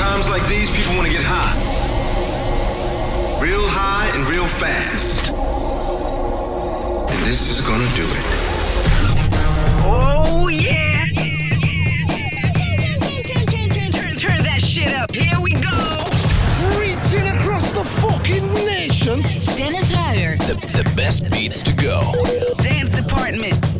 Times like these, people want to get high. Real high and real fast. And this is gonna do it. Oh yeah! Turn, that shit up. Here we go. Reaching across the fucking nation. Dennis Ruyer. The, the best beats to go. Dance department.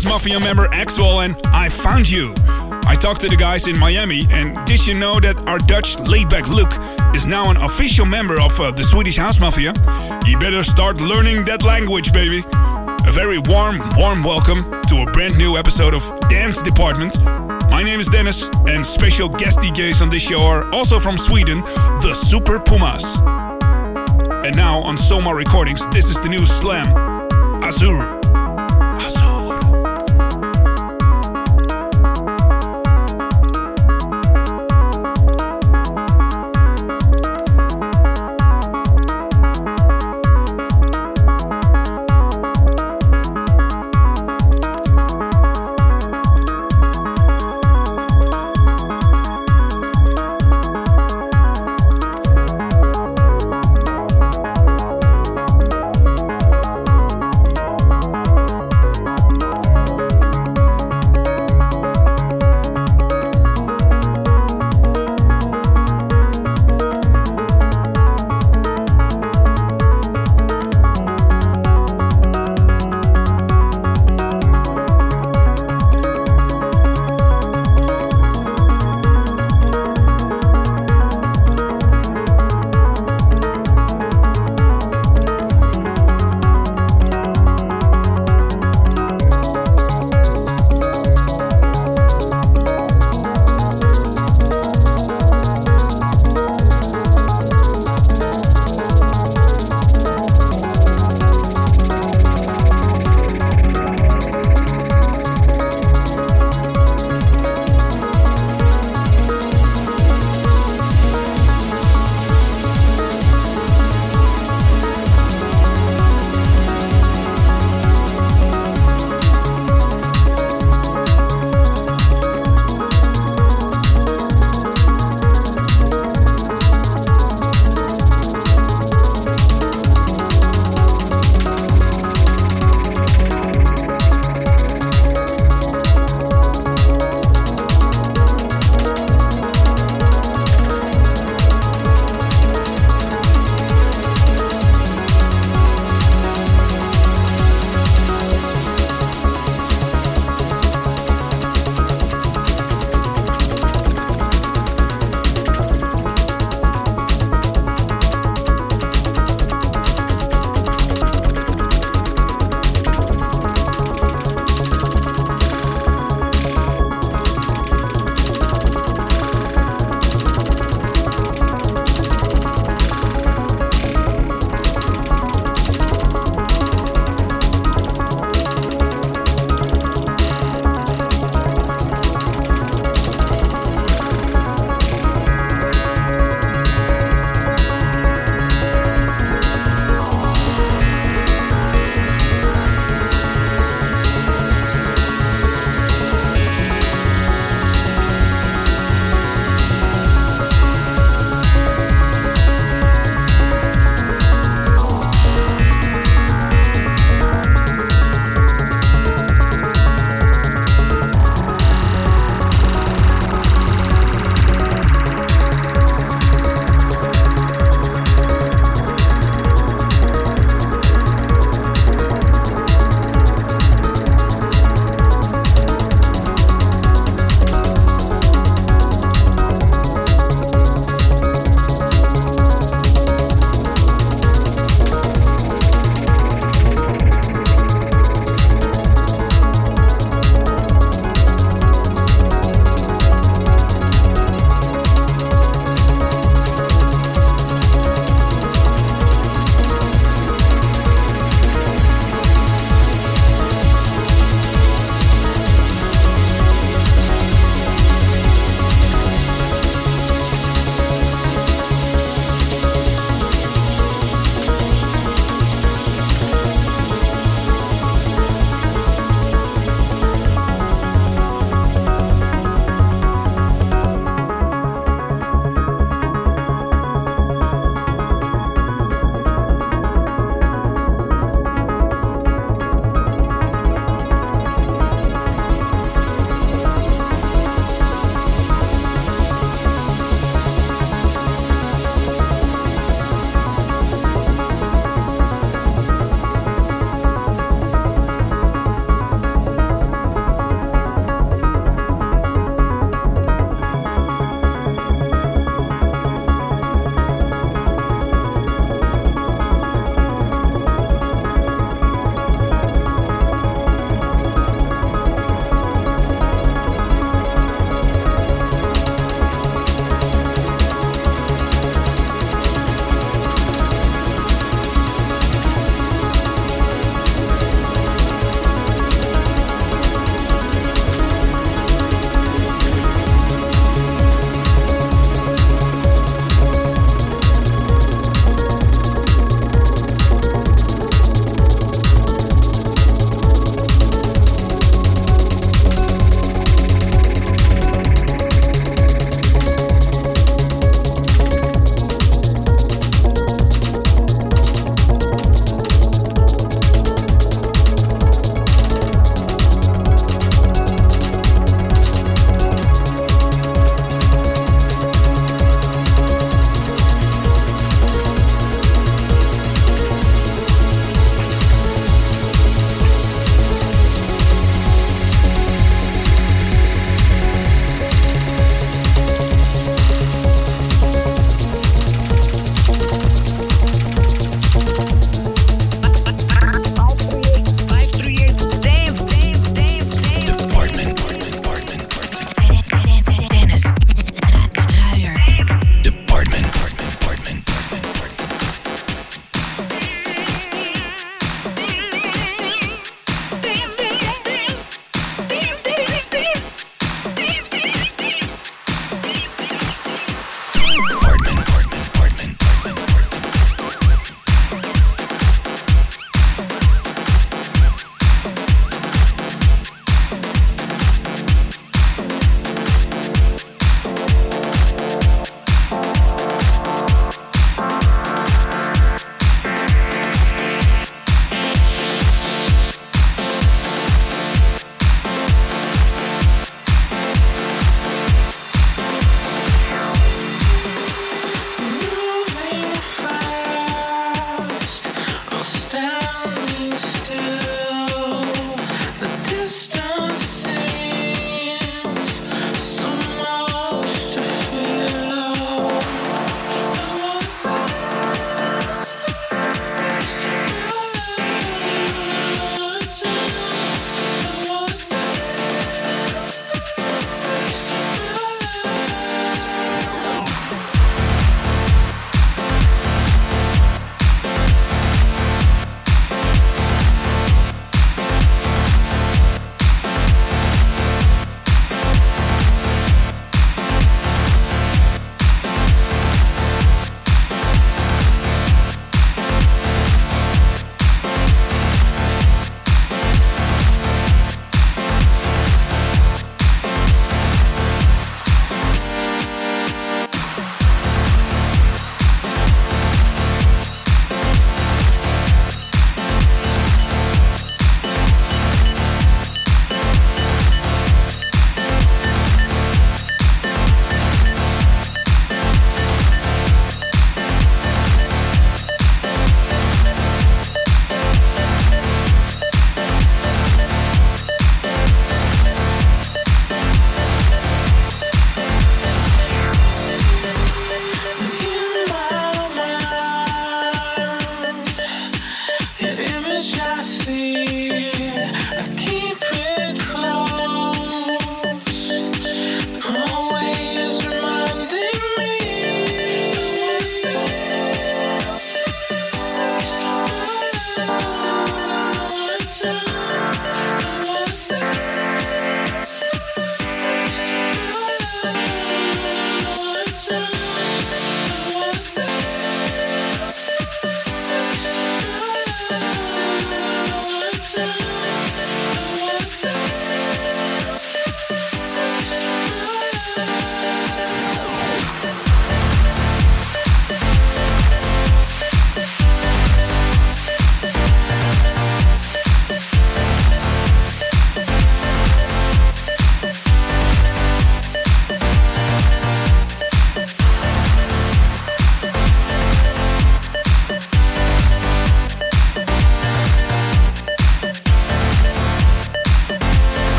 House Mafia member Axwell and I Found You. I talked to the guys in Miami, and did you know that our Dutch laid-back Luke is now an official member of uh, the Swedish House Mafia? You better start learning that language, baby. A very warm, warm welcome to a brand new episode of Dance Department. My name is Dennis, and special guest DJs on this show are also from Sweden, the Superpumas. And now on Soma Recordings, this is the new Slam, Azur.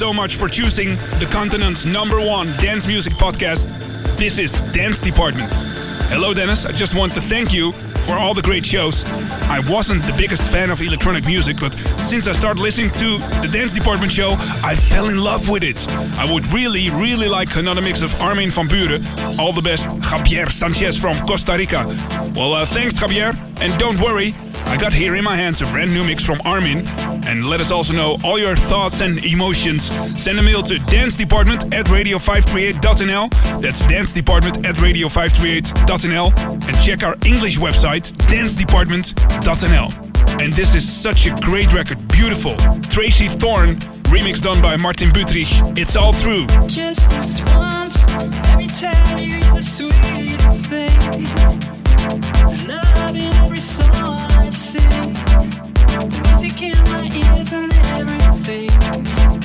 So much for choosing the continent's number one dance music podcast. This is Dance Department. Hello, Dennis. I just want to thank you for all the great shows. I wasn't the biggest fan of electronic music, but since I started listening to the Dance Department show, I fell in love with it. I would really, really like another mix of Armin van Buuren. All the best, Javier Sanchez from Costa Rica. Well, uh, thanks, Javier. And don't worry, I got here in my hands a brand new mix from Armin. And let us also know all your thoughts and emotions. Send a mail to dancedepartment at radio538.nl. That's dancedepartment at radio538.nl. And check our English website, dancedepartment.nl. And this is such a great record, beautiful. Tracey Thorn, remix done by Martin Buttrich. It's all true. Just this once, let me tell you the sweetest thing. Love in every song I sing, the music in my ears and everything.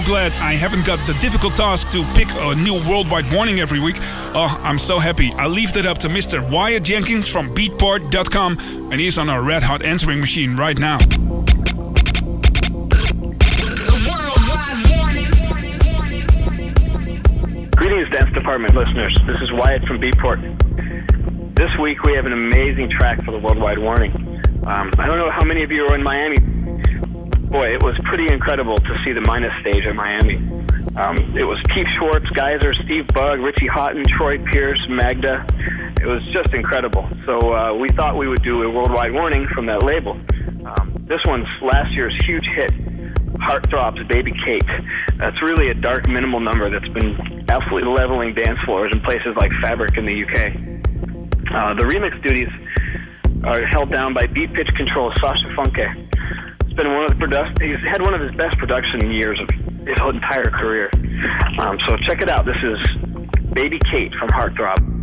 So glad I haven't got the difficult task to pick a new worldwide warning every week. Oh, I'm so happy. I leave that up to Mr. Wyatt Jenkins from Beatport.com, and he's on our red hot answering machine right now. Greetings, Dance Department listeners. This is Wyatt from Beatport. This week we have an amazing track for the Worldwide Warning. Um, I don't know how many of you are in Miami. Boy, it was pretty incredible to see the Minus stage in Miami. Um, it was Keith Schwartz, Gaiser, Steve Bug, Richie Hawtin, Troy Pierce, Magda. It was just incredible. So uh, we thought we would do a Worldwide Warning from that label. Um, this one's last year's huge hit, Heartthrob's Baby Kate. That's really a dark, minimal number that's been absolutely leveling dance floors in places like Fabric in the UK. Uh, the remix duties are held down by BPitch Control Sascha Funke. Been one of the. He's had one of his best production years of his entire career. Um, so check it out. This is Baby Kate from Heartthrob.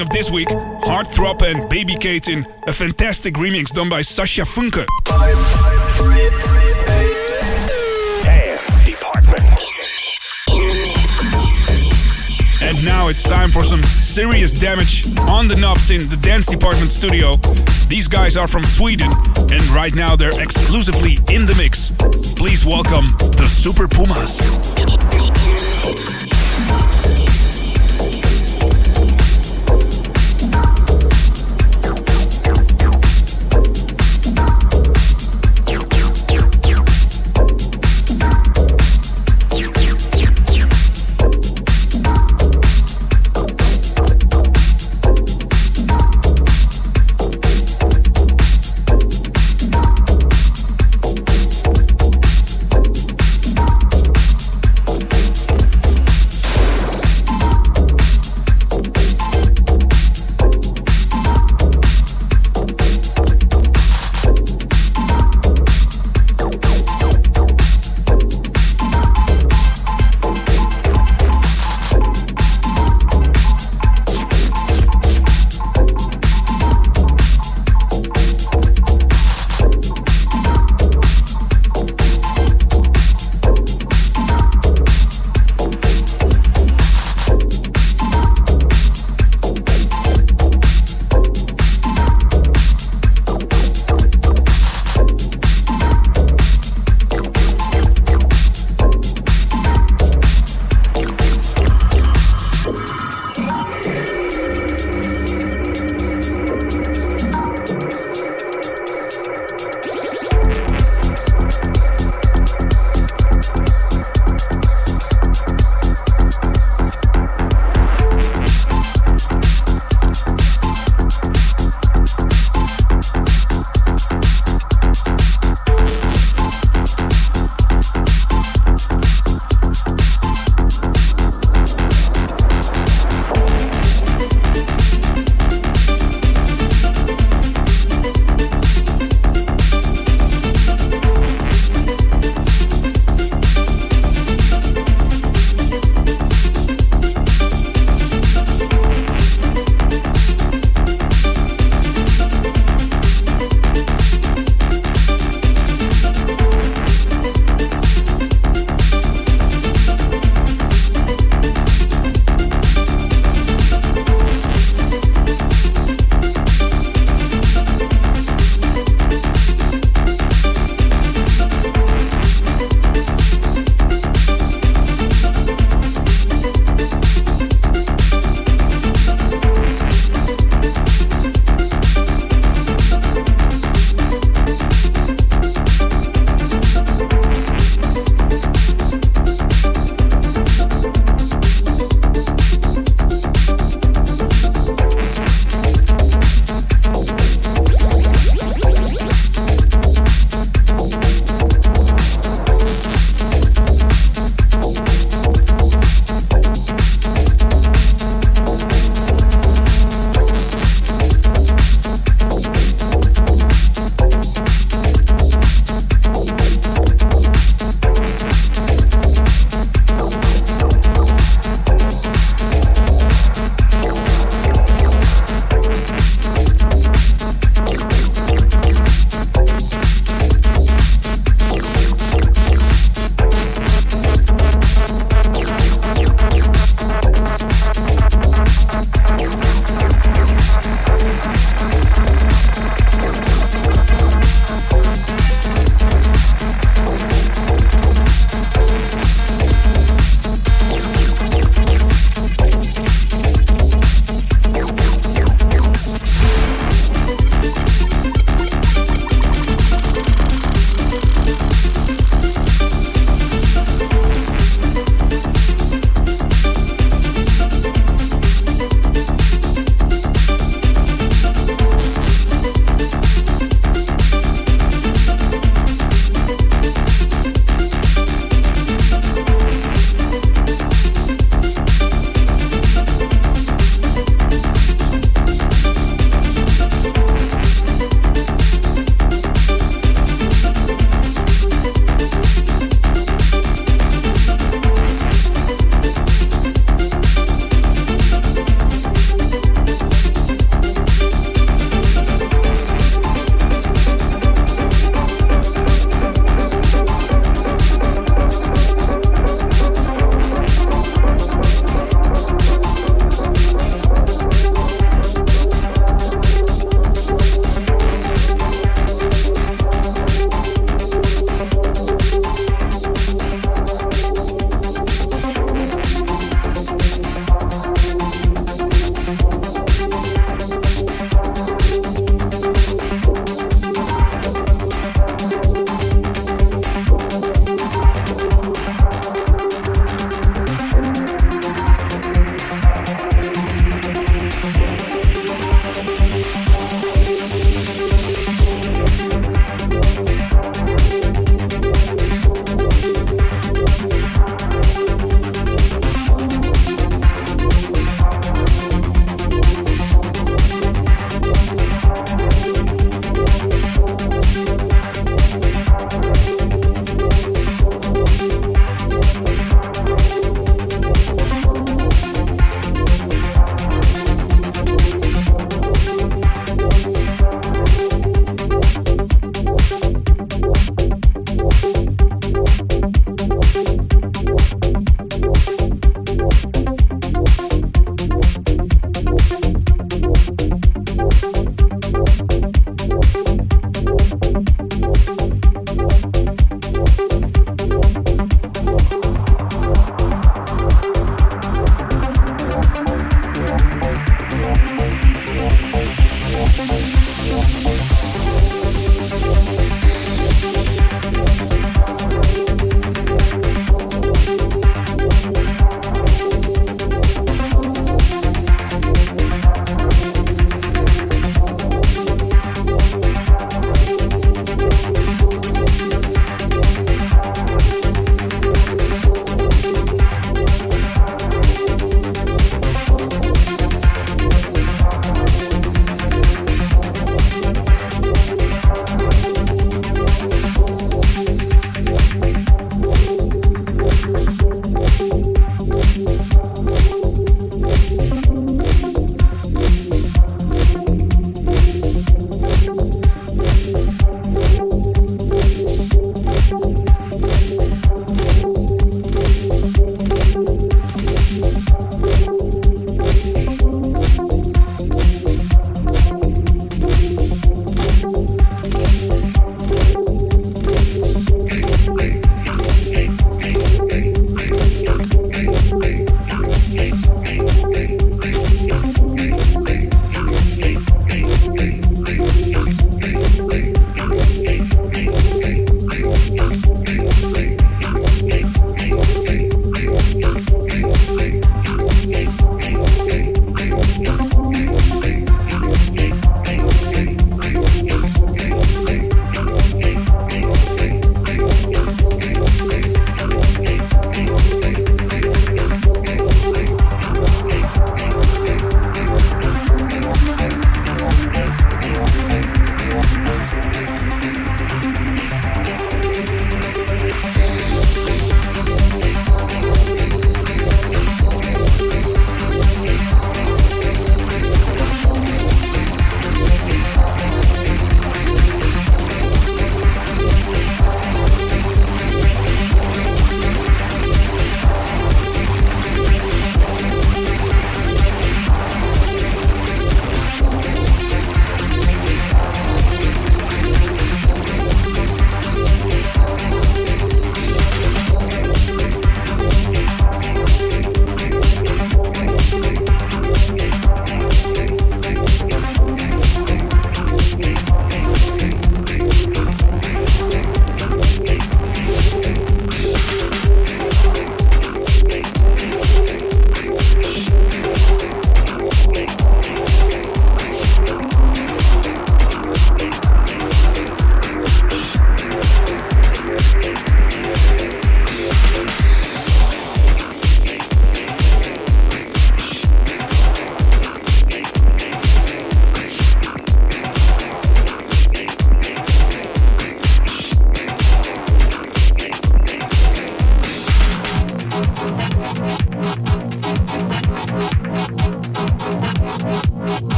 Of this week Heartthrob and Baby Kate in a fantastic remix done by Sascha Funke. Dance Department. And now it's time for some serious damage on the knobs in the Dance Department studio. These guys are from Sweden and right now they're exclusively in the mix. Please welcome the Superpumas.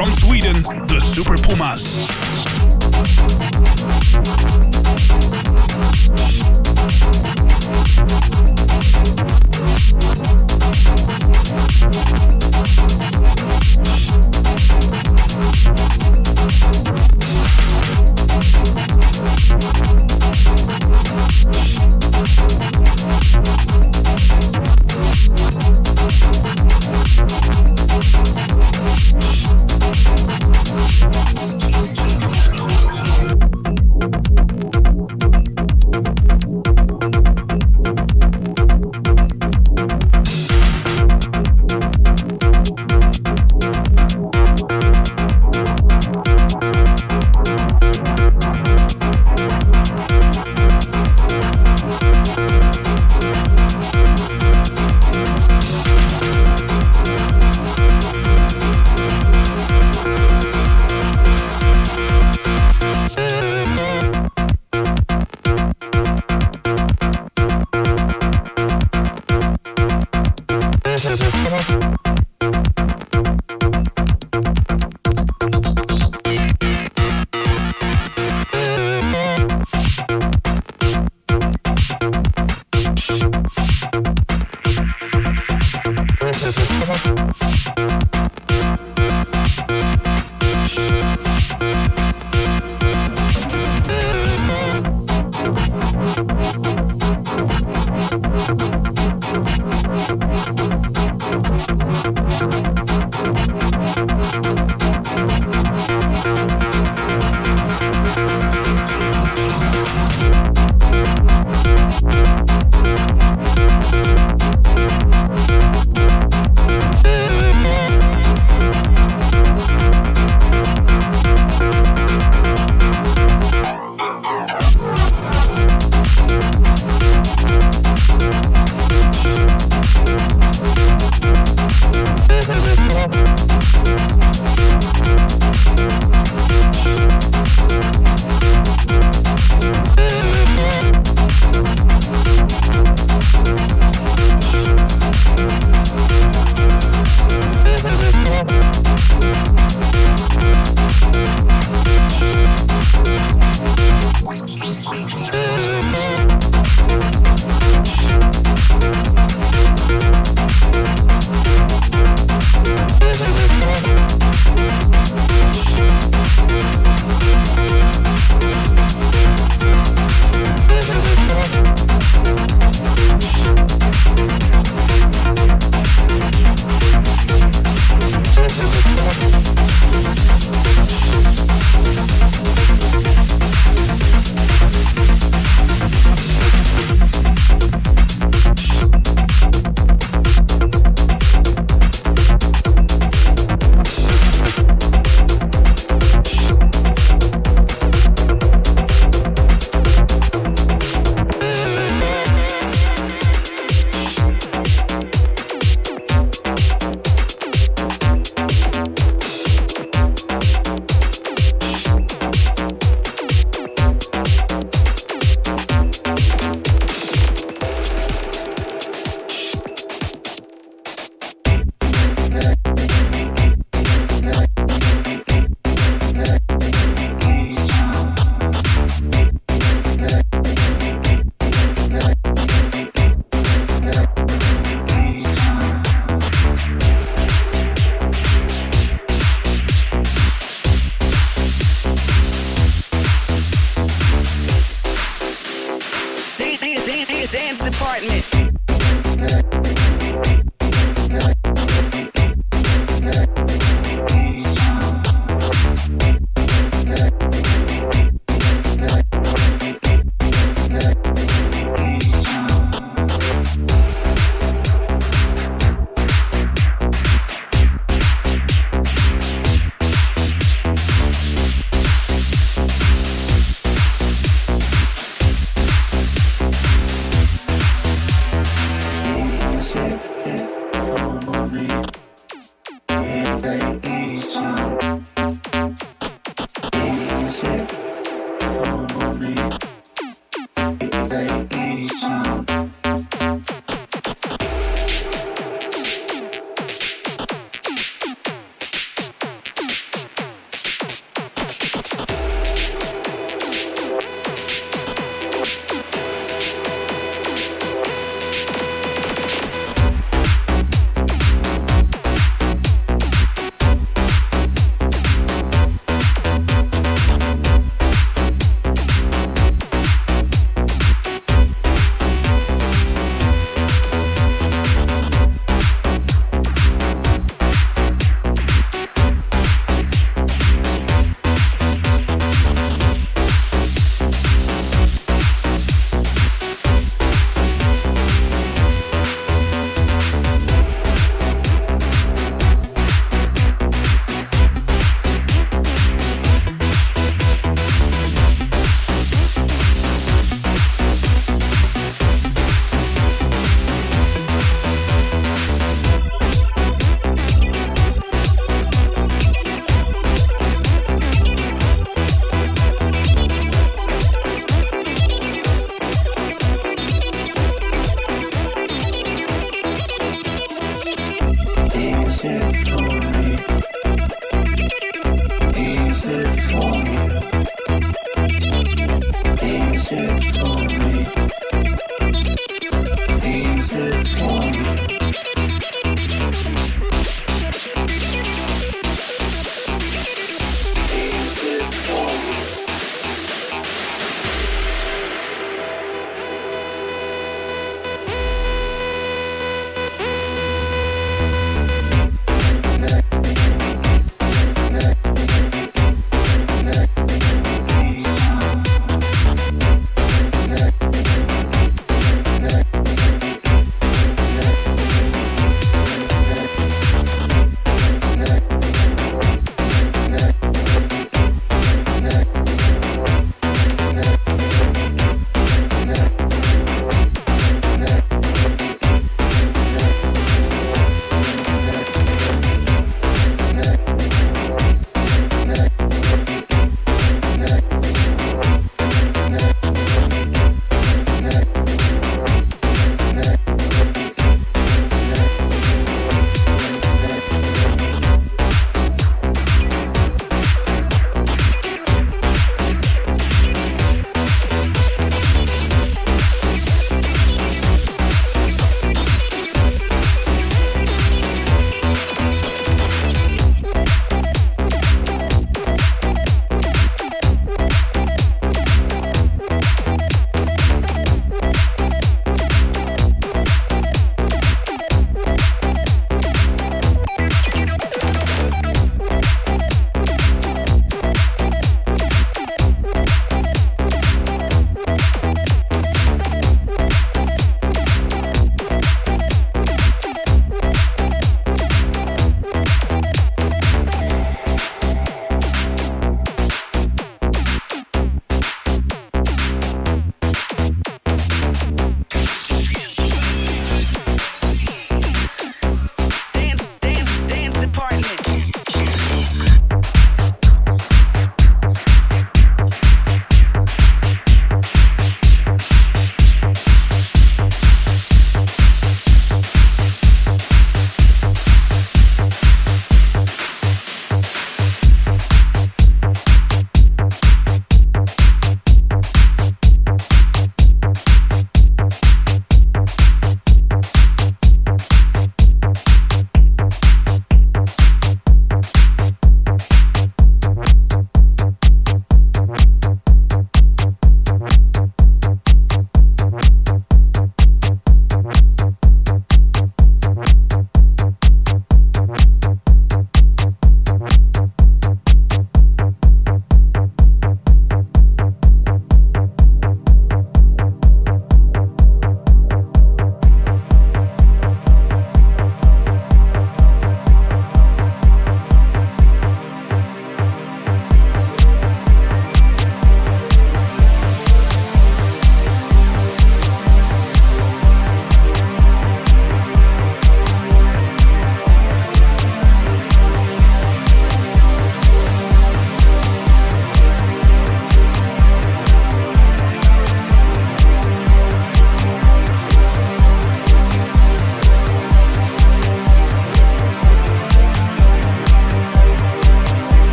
From Sweden, the Superpumas.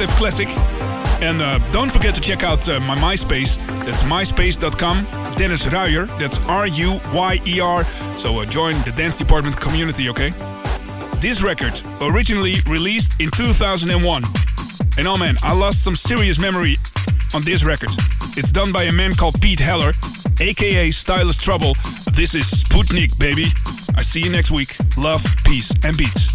Educative Classic. And uh, don't forget to check out uh, my MySpace. That's myspace.com. Dennis Ruyer. That's R-U-Y-E-R. So uh, join the dance department community, okay? This record, originally released in 2001. And oh man, I lost some serious memory on this record. It's done by a man called Pete Heller, aka Stylus Trouble. This is Sputnik, baby. I see you next week. Love, peace, and beats.